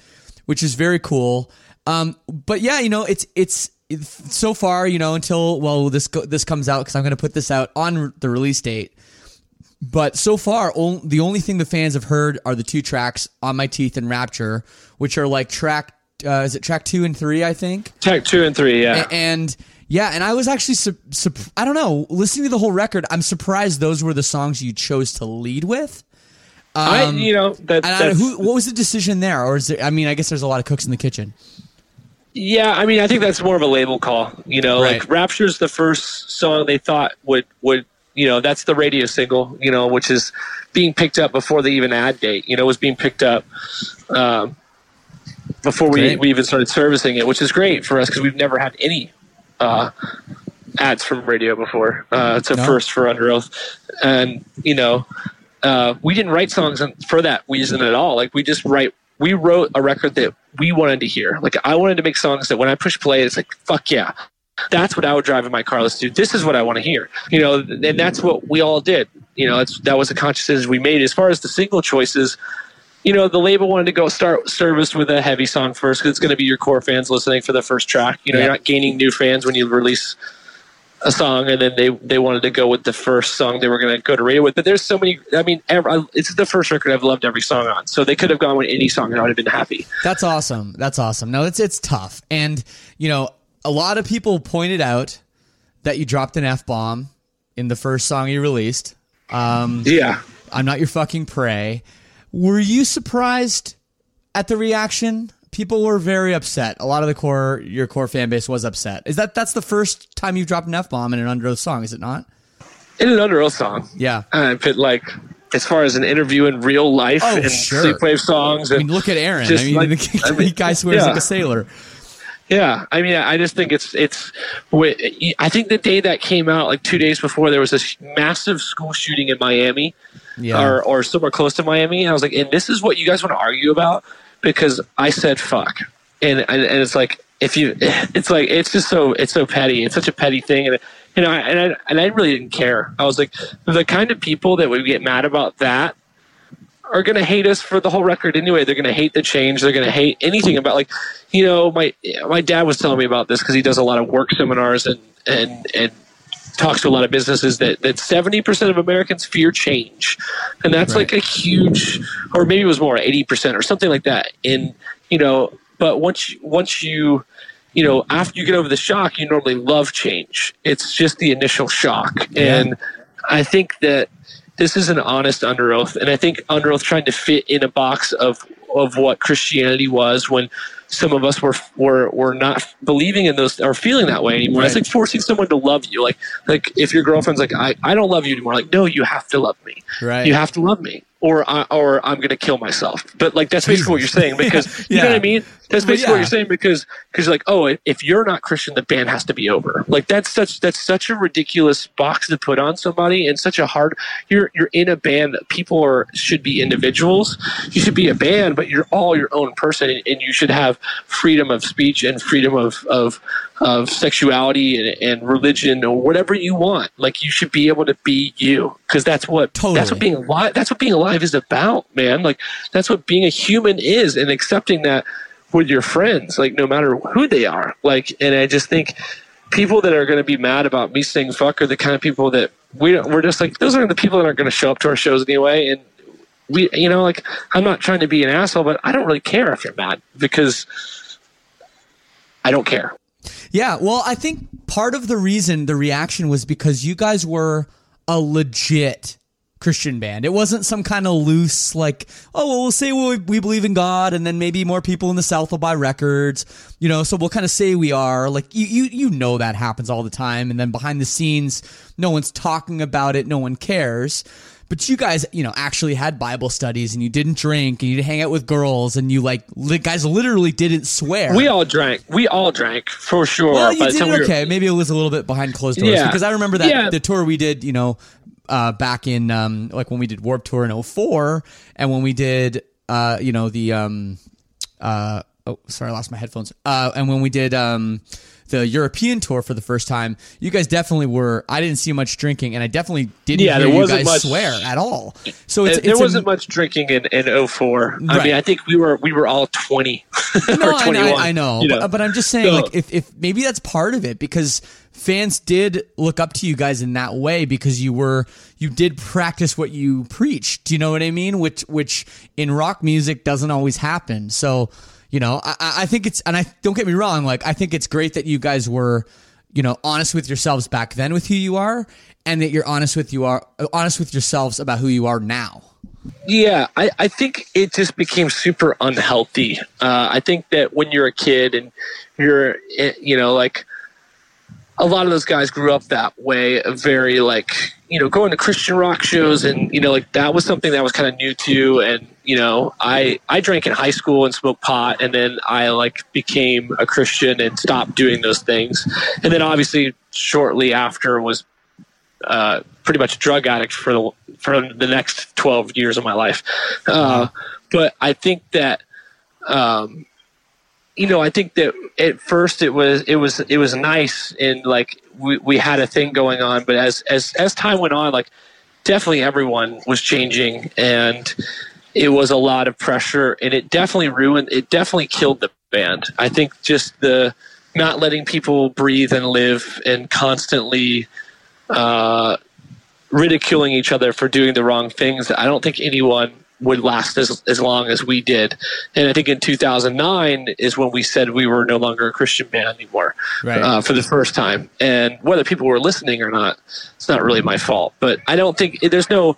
which is very cool. Um, but yeah, you know, it's it's so far, you know, until well, this go, this comes out because I'm going to put this out on the release date. But so far, on, the only thing the fans have heard are the two tracks "On My Teeth" and "Rapture," which are like track. Uh, is it track two and three? I think. Track two and three, yeah. A- and yeah, and I was actually, su- sup- I don't know, listening to the whole record, I'm surprised those were the songs you chose to lead with. I Um, you know that I, who, what was the decision there, or is there? I mean, I guess there's a lot of cooks in the kitchen. Yeah, I mean, I think that's more of a label call. You know, Right. like Rapture's the first song they thought would would you know that's the radio single. You know, which is being picked up before the even add date. You know, was being picked up um, before we, Great. we even started servicing it, which is great for us because we've never had any uh, adds from radio before. Uh, it's a No. first for Underoath, and you know, uh, we didn't write songs for that reason at all. Like we just write. We wrote a record that we wanted to hear. Like I wanted to make songs that when I push play, it's like fuck yeah. That's what I would drive in my car. Let's do. This is what I want to hear. You know, and that's what we all did. You know, that was a conscious decision we made. As far as the single choices, you know, the label wanted to go start service with a heavy song first because it's going to be your core fans listening for the first track. You know, Yeah. you're not gaining new fans when you release a song, and then they they wanted to go with the first song they were going to go to radio with. But there's so many. I mean, it's the first record I've loved every song on, so they could have gone with any song and I would have been happy. That's awesome. That's awesome. No, it's it's tough, and you know, a lot of people pointed out that you dropped an f bomb in the first song you released. Um, Yeah. I'm not your fucking prey. Were you surprised at the reaction? People were very upset. A lot of the core, your core fan base was upset. Is that that's the first time you've dropped an f bomb in an Underoath song? Is it not? in an Underoath song. Yeah. Uh, I put like as far as an interview in real life Oh, and sure. sleepwave songs. I mean, look at Aaron. Just I mean, like- the, I mean, guy swears yeah. like a sailor. Yeah, I mean, I just think it's it's. I think the day that came out, like two days before, there was this massive school shooting in Miami, Yeah. or or somewhere close to Miami. And I was like, and this is what you guys want to argue about because I said fuck, and and, and it's like if you, it's like it's just so it's so petty. It's such a petty thing, and you know, and I and I really didn't care. I was like, the kind of people that would get mad about that are going to hate us for the whole record anyway. They're going to hate the change. They're going to hate anything about like, you know, my my dad was telling me about this because he does a lot of work seminars and and and talks to a lot of businesses that that seventy percent of Americans fear change, and that's Right. like a huge, or maybe it was more eighty percent or something like that. And you know, but once you, once you you know, after you get over the shock, you normally love change. It's just the initial shock. And I think that this is an honest Underoath. And I think Underoath trying to fit in a box of, of what Christianity was when some of us were, were, were not believing in those or feeling that way anymore. It's like forcing someone to love you. Like, like if your girlfriend's like, I, I don't love you anymore. Like, no, you have to love me. Right. You have to love me. Or, I, or I'm going to kill myself. But like, that's basically what you're saying because you know what I mean? That's basically what you're saying because because you're like oh if you're not Christian the band has to be over. Like that's such that's such a ridiculous box to put on somebody and such a hard you're you're in a band that people are should be individuals. You should be a band but you're all your own person and, and you should have freedom of speech and freedom of of of sexuality and, and religion or whatever you want. Like you should be able to be you because that's what that's what being alive that's what being alive is about man. Like that's what being a human is and accepting that with your friends, like no matter who they are. Like, and I just think people that are going to be mad about me saying fuck are the kind of people that we don't, we're just like those are the people that aren't going to show up to our shows anyway. And we, you know, like I'm not trying to be an asshole, but I don't really care if you're mad because I don't care. Yeah, well, I think part of the reason the reaction was because you guys were a legit Christian band. It wasn't some kind of loose, like, oh, well, we'll say we, we believe in God, and then maybe more people in the South will buy records, you know. So we'll kind of say we are. Like, you, you, you know that happens all the time, and then behind the scenes, no one's talking about it, no one cares. But you guys, you know, actually had Bible studies, and you didn't drink, and you hang out with girls, and you like, li- guys literally didn't swear. We all drank. We all drank for sure. Well, you did time we were- okay. Maybe it was a little bit behind closed doors Yeah. because I remember that Yeah. the tour we did, you know, uh, back in um, like when we did Warp Tour in 04 and when we did, uh, you know, the um, uh, oh, sorry, I lost my headphones. Uh, and when we did um, the European tour for the first time, you guys definitely were. I didn't see much drinking, and I definitely didn't Yeah, hear there you guys much- swear at all. So it's, there it's a- wasn't much drinking in, in 04. I mean, I think we were we were all 20 No, or I, 21. I, I know, you But, but I'm just saying, So- like, if, if maybe that's part of it because fans did look up to you guys in that way because you were you did practice what you preached. Do you know what I mean? Which which in rock music doesn't always happen. So you know, I, I think it's and I don't get me wrong, like I think it's great that you guys were you know honest with yourselves back then with who you are, and that you're honest with you are honest with yourselves about who you are now. Yeah, I, I think it just became super unhealthy. Uh, I think that when you're a kid and you're, eh, you know, like a lot of those guys grew up that way, very like, you know, going to Christian rock shows and, you know, like that was something that was kind of new to. you. And, you know, I, I drank in high school and smoked pot and then I like became a Christian and stopped doing those things. And then obviously shortly after was uh, pretty much a drug addict for the for the next twelve years of my life. Uh, but I think that, um, you know, I think that at first it was it was it was nice and like we, we had a thing going on. But as as as time went on, like definitely everyone was changing and it was a lot of pressure and it definitely ruined it definitely killed the band i think just the not letting people breathe and live and constantly uh, ridiculing each other for doing the wrong things i don't think anyone would last as, as long as we did and i think in 2009 is when we said we were no longer a christian band anymore Right. uh, for the first time and whether people were listening or not it's not really my fault but i don't think there's no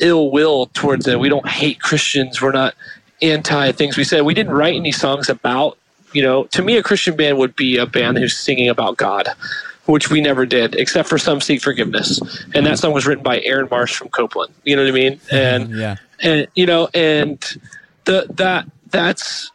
ill will towards it we don't hate christians we're not anti things we said we didn't write any songs about you know to me a christian band would be a band who's singing about god which we never did, except for "Some Seek Forgiveness," and that song was written by Aaron Marsh from Copeland. You know what I mean? And Yeah. And you know, and the that that's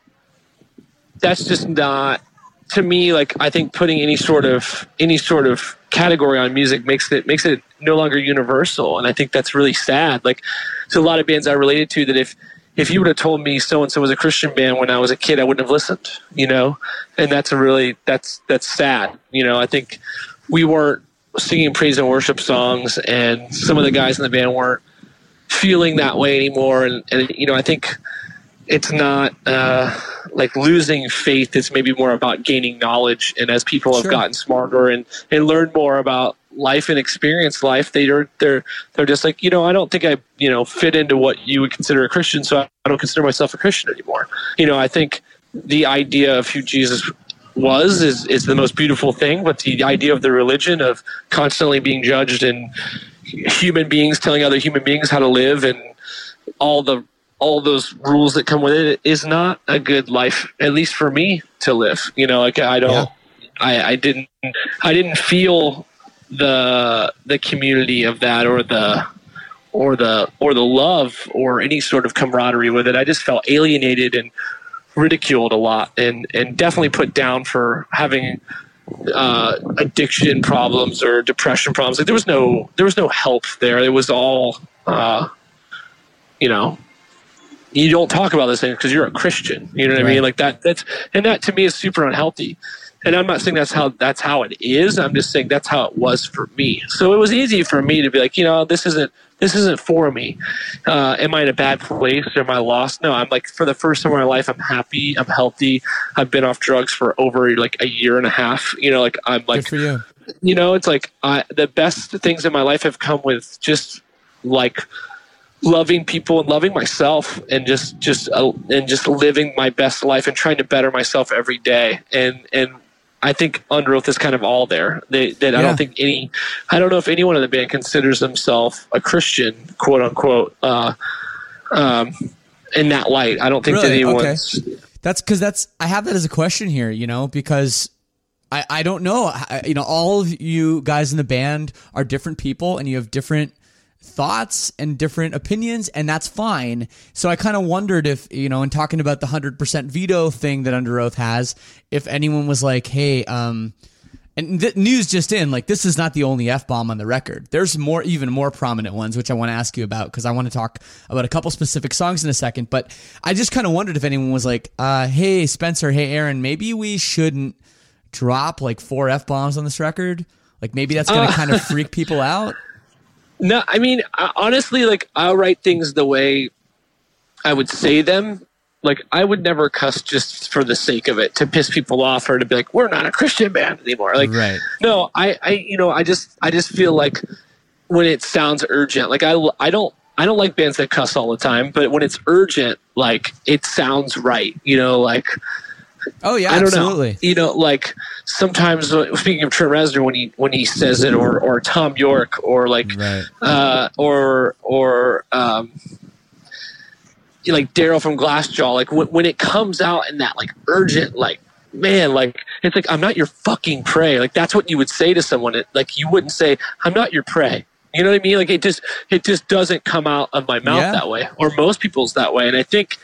that's just not to me like I think putting any sort of any sort of category on music makes it makes it no longer universal, and I think that's really sad. Like, there's a lot of bands I related to that if if you would have told me so and so was a Christian band when I was a kid, I wouldn't have listened. You know, and that's a really that's that's sad. You know, I think we weren't singing praise and worship songs, and some of the guys in the band weren't feeling that way anymore. And, and you know, I think it's not uh, like losing faith. It's maybe more about gaining knowledge. And as people have Sure. gotten smarter and, and learned more about life and experience life, they're they're they're just like you know I don't think I you know fit into what you would consider a Christian, so I don't consider myself a Christian anymore. You know, I think the idea of who Jesus was is is the most beautiful thing, but the idea of the religion of constantly being judged and human beings telling other human beings how to live and all the all those rules that come with it is not a good life at least for me to live you know like i don't Yeah. I, I didn't i didn't feel the the community of that or the or the or the love or any sort of camaraderie with it i just felt alienated and ridiculed a lot and and definitely put down for having uh, addiction problems or depression problems. Like there was no there was no help there. It was all uh, you know. You don't talk about this thing because you're a Christian. You know what I mean? Like that. That's and that to me is super unhealthy. And I'm not saying that's how that's how it is. I'm just saying that's how it was for me. So it was easy for me to be like, you know, this isn't this isn't for me. Uh, am I in a bad place? Am I lost? No, I'm like for the first time in my life, I'm happy. I'm healthy. I've been off drugs for over like a year and a half. You know, like I'm like Good for you. you know, it's like I, the best things in my life have come with just like loving people and loving myself and just just uh, and just living my best life and trying to better myself every day and and I think Underoath is kind of all there. They, that I Yeah. don't think any, I don't know if anyone in the band considers themselves a Christian, quote unquote, uh, um, in that light. I don't think that Really? anyone's. That's because that's I have that as a question here, you know, because I I don't know, I, you know, all of you guys in the band are different people, and you have different thoughts and different opinions, and that's fine. So I kind of wondered if you know, in talking about the hundred percent veto thing that Underoath has, if anyone was like, hey, um. And th- news just in, like this is not the only f bomb on the record. There's more, even more prominent ones, which I want to ask you about because I want to talk about a couple specific songs in a second. But I just kind of wondered if anyone was like, uh, "Hey Spencer, hey Aaron, maybe we shouldn't drop like four f bombs on this record. Like maybe that's gonna kind of freak people out." No, I mean, honestly, like I'll write things the way I would say them. Like I would never cuss just for the sake of it to piss people off or to be like, we're not a Christian band anymore. Like, Right. no, I, I, you know, I just, I just feel like when it sounds urgent, like I, I don't, I don't like bands that cuss all the time, but when it's urgent, like it sounds right. You know, like Oh yeah, I don't absolutely. know. You know, like sometimes uh, speaking of Trent Reznor when he when he says it, or or Thom Yorke, or like Right. uh, or or um, like Daryl from Glassjaw, like when, when it comes out in that like urgent, like man, like it's like I'm not your fucking prey. Like that's what you would say to someone. It, like you wouldn't say I'm not your prey. You know what I mean? Like it just it just doesn't come out of my mouth Yeah. that way, or most people's that way. And I think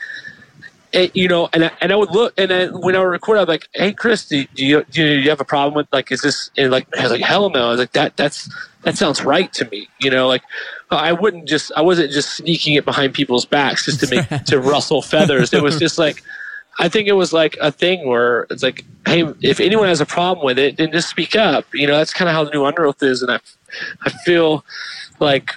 it, you know, and I, and I would look, and then when I would record, I'd be like, "Hey, Chris, do, do you do you have a problem with like, is this?" And like, I was like, "Hell no!" I was like, "That that's that sounds right to me." You know, like I wouldn't just, I wasn't just sneaking it behind people's backs just to make to rustle feathers. It was just like, I think it was like a thing where it's like, "Hey, if anyone has a problem with it, then just speak up." You know, that's kind of how the new Underoath is, and I, I feel like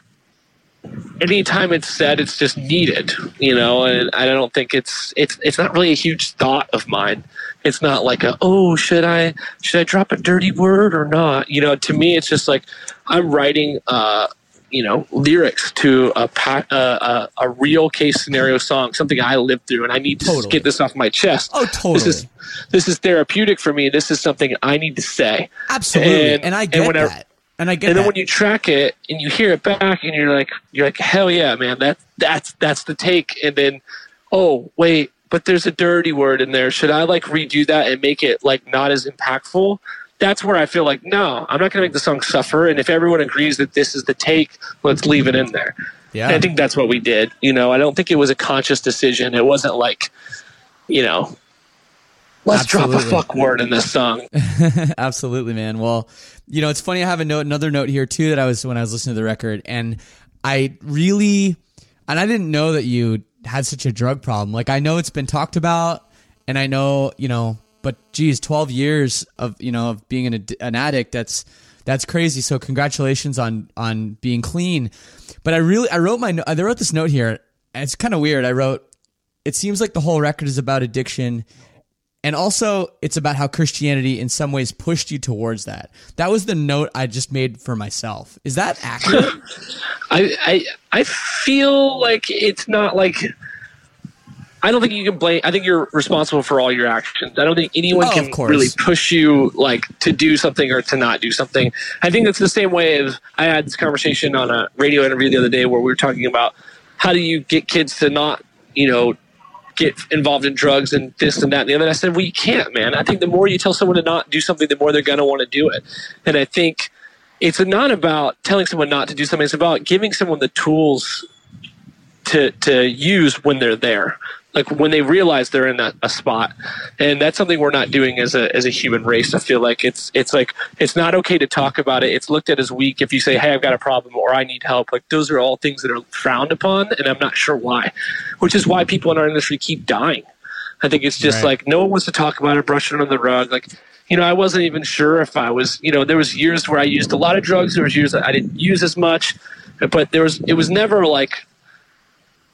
anytime it's said, it's just needed, you know. And I don't think it's it's it's not really a huge thought of mine. It's not like a oh should I should I drop a dirty word or not? You know, to me, it's just like I'm writing. uh you know, lyrics to a, pa- uh, a a real case scenario song, something I lived through, and I need to Totally. get this off my chest. Oh, totally. This is this is therapeutic for me. This is something I need to say. Absolutely, And- and, I and get whenever- that, and I get and then that. when you track it and you hear it back and you're like you're like hell yeah man that that's that's the take and then oh wait but there's a dirty word in there should i like redo that and make it like not as impactful that's where I feel like no, I'm not going to make the song suffer. And if everyone agrees that this is the take, let's leave it in there. Yeah. And I think that's what we did. You know, I don't think it was a conscious decision. It wasn't like, you know, let's drop a fuck word in this song. Absolutely, man. Well, you know, it's funny. I have a note, another note here too that I was when I was listening to the record, and I really, and I didn't know that you had such a drug problem. Like I know it's been talked about, and I know you know, but geez, twelve years of you know of being an an addict. That's that's crazy. So congratulations on on being clean. But I really, I wrote my, I wrote this note here. And it's kind of weird. I wrote, it seems like the whole record is about addiction and also, it's about how Christianity in some ways pushed you towards that. That was the note I just made for myself. Is that accurate? I, I I feel like it's not like I don't think you can blame. I think you're responsible for all your actions. I don't think anyone Oh, can really push you like to do something or to not do something. I think it's the same way as I had this conversation on a radio interview the other day where we were talking about how do you get kids to not, you know, get involved in drugs and this and that and the other. And I said, well, you can't, man. I think the more you tell someone to not do something, the more they're going to want to do it. And I think it's not about telling someone not to do something. It's about giving someone the tools to to use when they're there, like when they realize they're in a, a spot. And that's something we're not doing as a as a human race. I feel like it's it's like it's not okay to talk about it. It's looked at as weak if you say, "Hey, I've got a problem" or "I need help." Like those are all things that are frowned upon, and I'm not sure why. Which is why people in our industry keep dying. I think it's just Right. like no one wants to talk about it, brush it under the rug. Like, you know, I wasn't even sure if I was, you know, there was years where I used a lot of drugs. There was years that I didn't use as much, but there was, it was never like,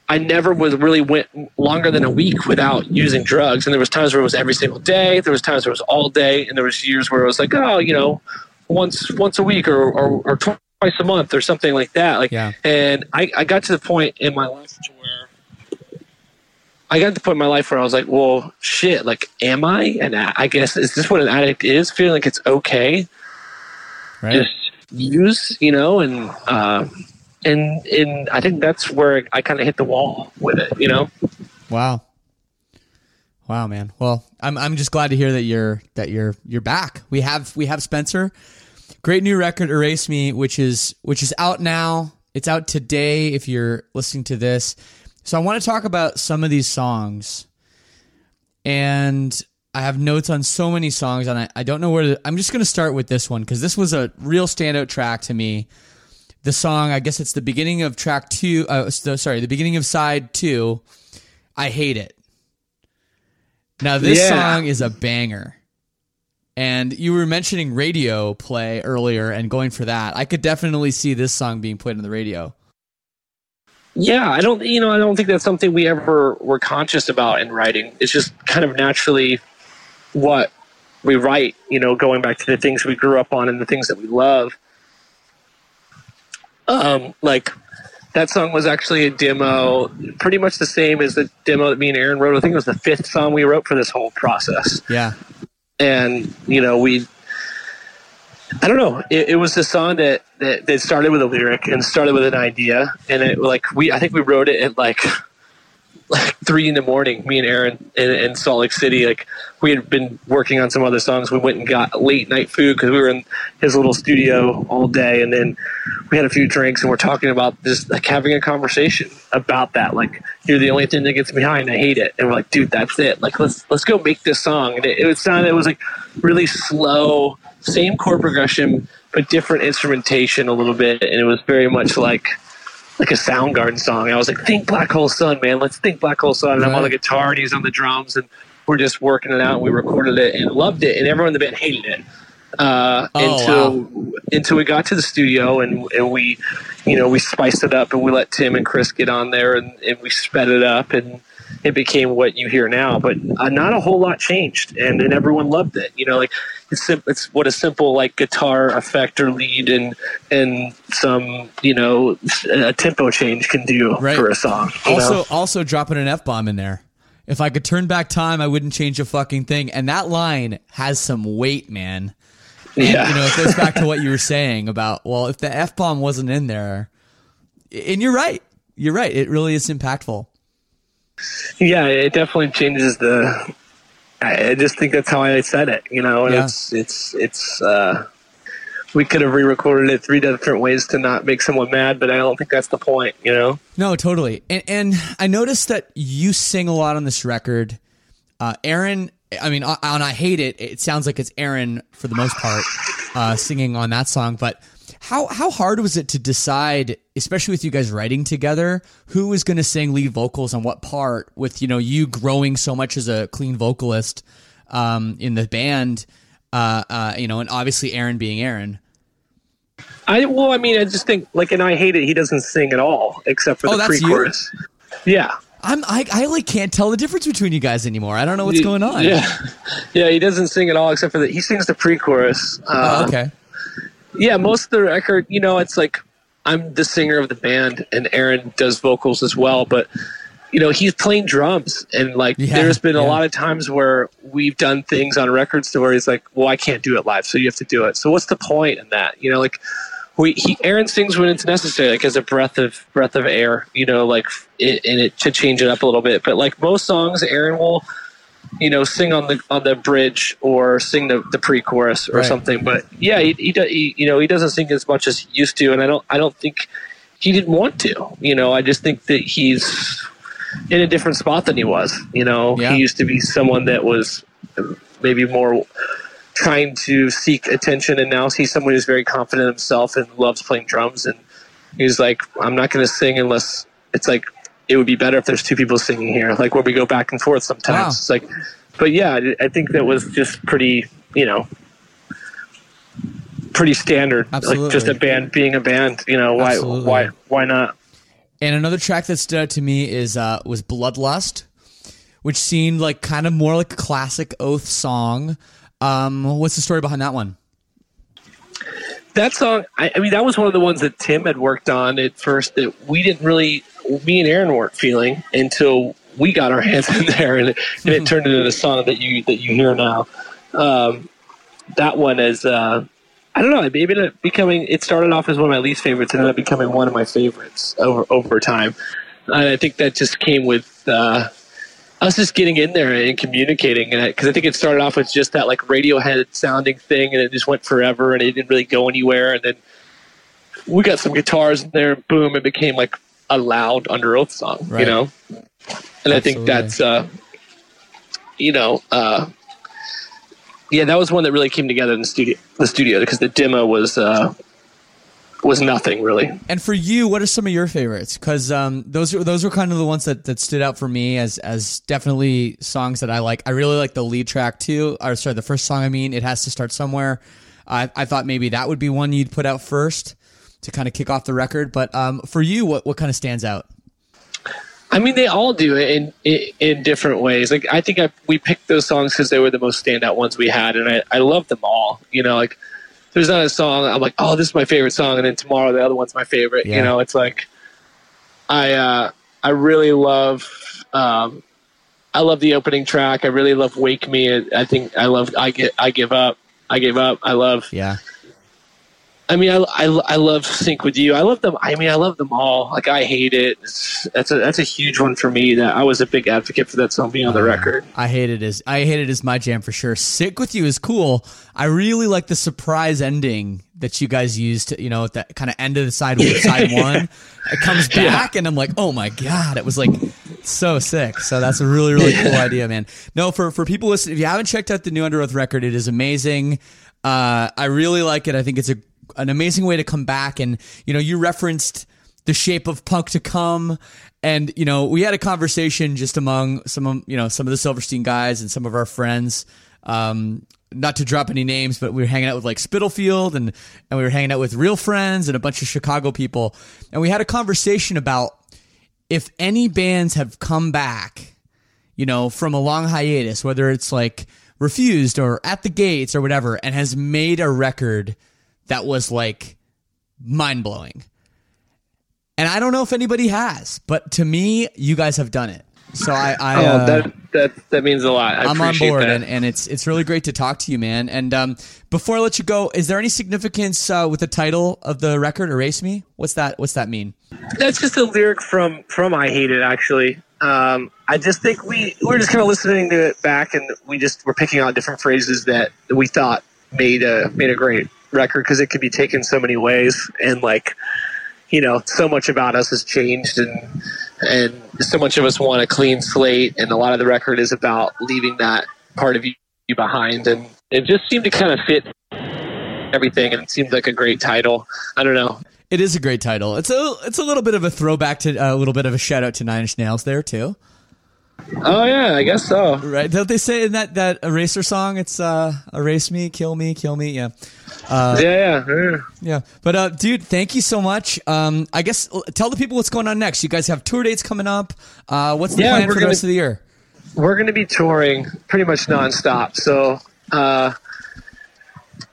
I never was really went longer than a week without using drugs. And there was times where it was every single day. There was times where it was all day, and there was years where it was like, oh, you know, once once a week or or, or twice a month or something like that. Like, Yeah. and I, I got to the point in my life where I got to the point in my life where I was like, well, shit, like, am I? And I guess, is this what an addict is? Feeling like it's okay right? just use, you know, and, uh, and, and I think that's where I kind of hit the wall with it, you know? Wow. Wow, man. Well, I'm I'm just glad to hear that you're that you're you're back. We have we have Spencer. Great new record, Erase Me, which is which is out now. It's out today if you're listening to this. So I want to talk about some of these songs. And I have notes on so many songs, and I, I don't know where to. I'm just going to start with this one because this was a real standout track to me. The song, I guess it's the beginning of track two. Uh, so- sorry, the beginning of side two. I hate it. Now this Yeah. song is a banger. And you were mentioning radio play earlier and going for that. I could definitely see this song being played on the radio. Yeah, I don't, you know, I don't think that's something we ever were conscious about in writing. It's just kind of naturally what we write, you know, going back to the things we grew up on and the things that we love. Um, like that song was actually a demo, pretty much the same as the demo that me and Aaron wrote. I think it was the fifth song we wrote for this whole process Yeah. and you know we i don't know it, it was a song that, that that started with a lyric and started with an idea and it like we i think we wrote it at like like three in the morning me and aaron in, in salt lake city like we had been working on some other songs. We went and got late night food because we were in his little studio all day and then we had a few drinks and we're talking about just like having a conversation about that. Like you're the only thing that gets and i hate it. And we're like dude that's it. Like let's let's go make this song. And it, it was sound it was like really slow same chord progression but different instrumentation a little bit. And it was very much like like a Soundgarden song. I was like, think Black Hole Sun, man. Let's think Black Hole Sun. And I'm on the guitar and he's on the drums and we're just working it out. And we recorded it and loved it. And everyone in the band hated it. Uh, Oh, until until we got to the studio and, and we, you know, we spiced it up and we let Tim and Chris get on there and, and we sped it up and it became what you hear now. But uh, not a whole lot changed, and, and everyone loved it. You know, like it's sim- it's what a simple like guitar effect or lead and and some you know a tempo change can do Right. for a song. Also, know? also dropping an f bomb in there. If I could turn back time, I wouldn't change a fucking thing. And that line has some weight, man. yeah, You know, it goes back to what you were saying about well, if the f bomb wasn't in there, and you're right, you're right. It really is impactful. Yeah, it definitely changes the I just think that's how I said it, you know. And Yeah. it's it's it's. uh we could have re-recorded it three different ways to not make someone mad, but I don't think that's the point, you know. No, totally. And, and I noticed that you sing a lot on this record. Uh, Aaron, I mean, on I Hate It, it sounds like it's Aaron for the most part uh, singing on that song. But how, how hard was it to decide, especially with you guys writing together, who was going to sing lead vocals on what part with, you know, you growing so much as a clean vocalist um, in the band, uh, uh, you know, and obviously Aaron being Aaron. I well, I mean, I just think like, and I hate it. He doesn't sing at all except for Oh, the that's pre-chorus. Yeah, I'm, I, I like can't tell the difference between you guys anymore. I don't know what's going on. Yeah, yeah. He doesn't sing at all except for that. He sings the pre-chorus. Uh, Oh, okay. Yeah, most of the record, you know, it's like I'm the singer of the band, and Aaron does vocals as well. But you know, he's playing drums, and like Yeah, there's been a yeah. lot of times where we've done things on where he's like, "Well, I can't do it live, so you have to do it." So what's the point in that? You know, like we he Aaron sings when it's necessary, like as a breath of breath of air. You know, like it, and it to change it up a little bit. But like most songs, Aaron will you know, sing on the on the bridge or sing the, the pre-chorus or Right. something. But yeah, he, he, he you know he doesn't sing as much as he used to, and I don't I don't think he didn't want to. You know, I just think that he's in a different spot than he was. You know, Yeah. he used to be someone that was maybe more trying to seek attention, and now he's someone who's very confident in himself and loves playing drums. And he's like, I'm not going to sing unless it's like it would be better if there's two people singing here, like where we go back and forth sometimes. Wow. It's like, but yeah, I- think that was just pretty, you know, pretty standard. Like just a band being a band. You know, why Absolutely. why why not? And another track that stood out to me is uh, was Bloodlust, which seemed like kind of more like a classic Oath song. Um, what's the story behind that one? that song I, I mean that was one of the ones that tim had worked on at first that we didn't really me and aaron weren't feeling until we got our hands in there and it, and it turned into the song that you that you hear now um, that one is uh, i don't know it becoming it started off as one of my least favorites and ended up becoming one of my favorites over over time and i think that just came with uh, us just getting in there and communicating because I think it started off with just that like Radiohead sounding thing, and it just went forever, and it didn't really go anywhere. And then we got some guitars in there, boom, it became like a loud Underoath song, Right. you know. And I think that's uh, you know, uh, yeah, that was one that really came together in the studio, the studio, because the demo was uh, was nothing really. And for you, what are some of your favorites? Because um, those are those were kind of the ones that, that stood out for me as as definitely songs that I like. I really like the lead track too. Or sorry, the first song. I mean, it has to start somewhere. I, I thought maybe that would be one you'd put out first to kind of kick off the record. But um, for you, what what kind of stands out? I mean, they all do it in in, in different ways. Like I think I, we picked those songs because they were the most standout ones we had, and I I love them all. You know, like there's not a song I'm like, oh, this is my favorite song, and then tomorrow the other one's my favorite. Yeah. You know, it's like I uh, I really love. Um, I love the opening track. I really love "Wake Me." I think I love. I get. I give up. I gave up. I love. Yeah, I mean, I, I, I love Sink with You. I love them. I mean, I love them all. Like, I hate it. It's, that's a that's a huge one for me. That I was a big advocate for that song being on the record. I hate it as I hate it as my jam for sure. Sink with you is cool. I really like the surprise ending that you guys used. To, you know, at that kind of end of the side side one. It comes back, and I'm like, oh my god! It was like so sick. So that's a really really cool idea, man. No, for for people listening, if you haven't checked out the new Underoath record, it is amazing. Uh, I really like it. I think it's a an amazing way to come back. And you know, you referenced the shape of punk to come. And you know, we had a conversation just among some of you know some of the Silverstein guys and some of our friends. Um, not to drop any names, but we were hanging out with like Spitalfield and and we were hanging out with real friends and a bunch of Chicago people, and we had a conversation about if any bands have come back, you know, from a long hiatus, whether it's like refused or at the gates or whatever, and has made a record that was like mind blowing. And I don't know if anybody has, but to me, you guys have done it. So I, I Oh, uh, that that that means a lot. I I'm on board, that. and, and it's it's really great to talk to you, man. And um, before I let you go, is there any significance uh, with the title of the record, "Erase Me"? What's that? What's that mean? That's just a lyric from from I Hate It. Actually, Um, I just think we we're just kind of listening to it back, and we just we're picking out different phrases that we thought made a made a great record because it could be taken so many ways, and like you know, so much about us has changed, and and so much of us want a clean slate, and a lot of the record is about leaving that part of you behind, and it just seemed to kind of fit everything, and it seemed like a great title. I don't know. It is a great title. It's a it's a little bit of a throwback to a little bit of a shout out to Nine Inch Nails there too. Oh yeah, I guess so. Right? Don't they say in that that eraser song? It's uh, erase me, kill me, kill me. Yeah. Uh, yeah, yeah, yeah. But uh, dude, thank you so much. Um, I guess tell the people what's going on next. You guys have tour dates coming up. Uh, what's the Yeah, plan for the gonna- rest of the year? we're going to be touring pretty much nonstop. So, uh,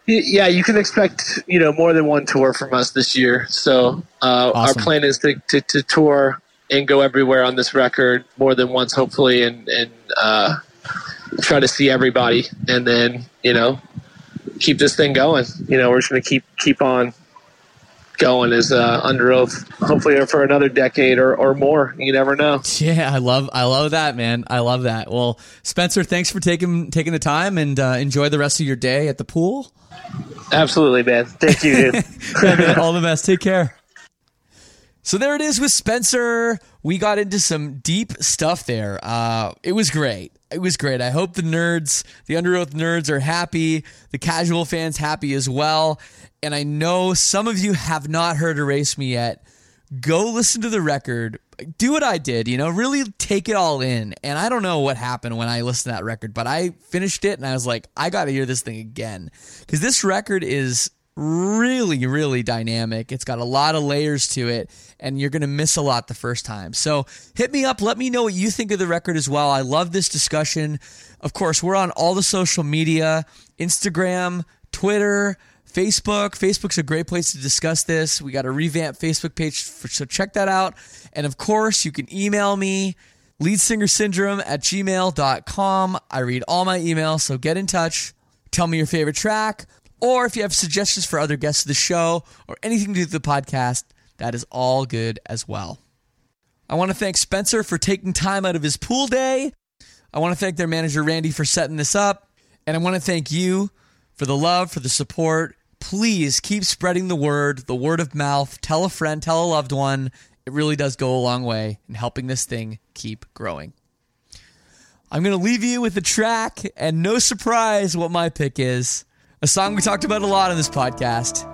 yeah, you can expect you know more than one tour from us this year. So, uh, Awesome. our plan is to, to, to tour and go everywhere on this record more than once, hopefully, and and uh, try to see everybody, and then you know keep this thing going. You know, we're just going to keep keep on going as uh, Underoath, hopefully for another decade or, or more. You never know. Yeah, I love I love that, man. I love that. Well, Spencer, thanks for taking taking the time and uh, enjoy the rest of your day at the pool. Absolutely, man. Thank you, dude. Yeah, man, all the best. Take care. So there it is with Spencer. We got into some deep stuff there. Uh, it was great. It was great. I hope the nerds, the Underoath nerds, are happy. The casual fans happy as well. And I know some of you have not heard Erase Me yet. Go listen to the record. Do what I did, you know, really take it all in. And I don't know what happened when I listened to that record, but I finished it and I was like, I got to hear this thing again. Because this record is really, really dynamic. It's got a lot of layers to it, and you're going to miss a lot the first time. So hit me up. Let me know what you think of the record as well. I love this discussion. Of course, we're on all the social media Instagram, Twitter, Facebook. Facebook's a great place to discuss this. We got a revamped Facebook page, for, so check that out. And of course, you can email me, leadsingersyndrome at gmail.com. I read all my emails, so get in touch. Tell me your favorite track, or if you have suggestions for other guests of the show or anything to do with the podcast, that is all good as well. I want to thank Spencer for taking time out of his pool day. I want to thank their manager, Randy, for setting this up. And I want to thank you for the love, for the support. Please keep spreading the word, the word of mouth. Tell a friend, tell a loved one. It really does go a long way in helping this thing keep growing. I'm going to leave you with a track, and no surprise what my pick is. A song we talked about a lot on this podcast.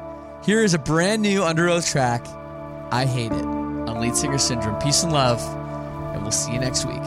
Here is a brand new Underoath track, I Hate It, on Lead Singer Syndrome. Peace and love, and we'll see you next week.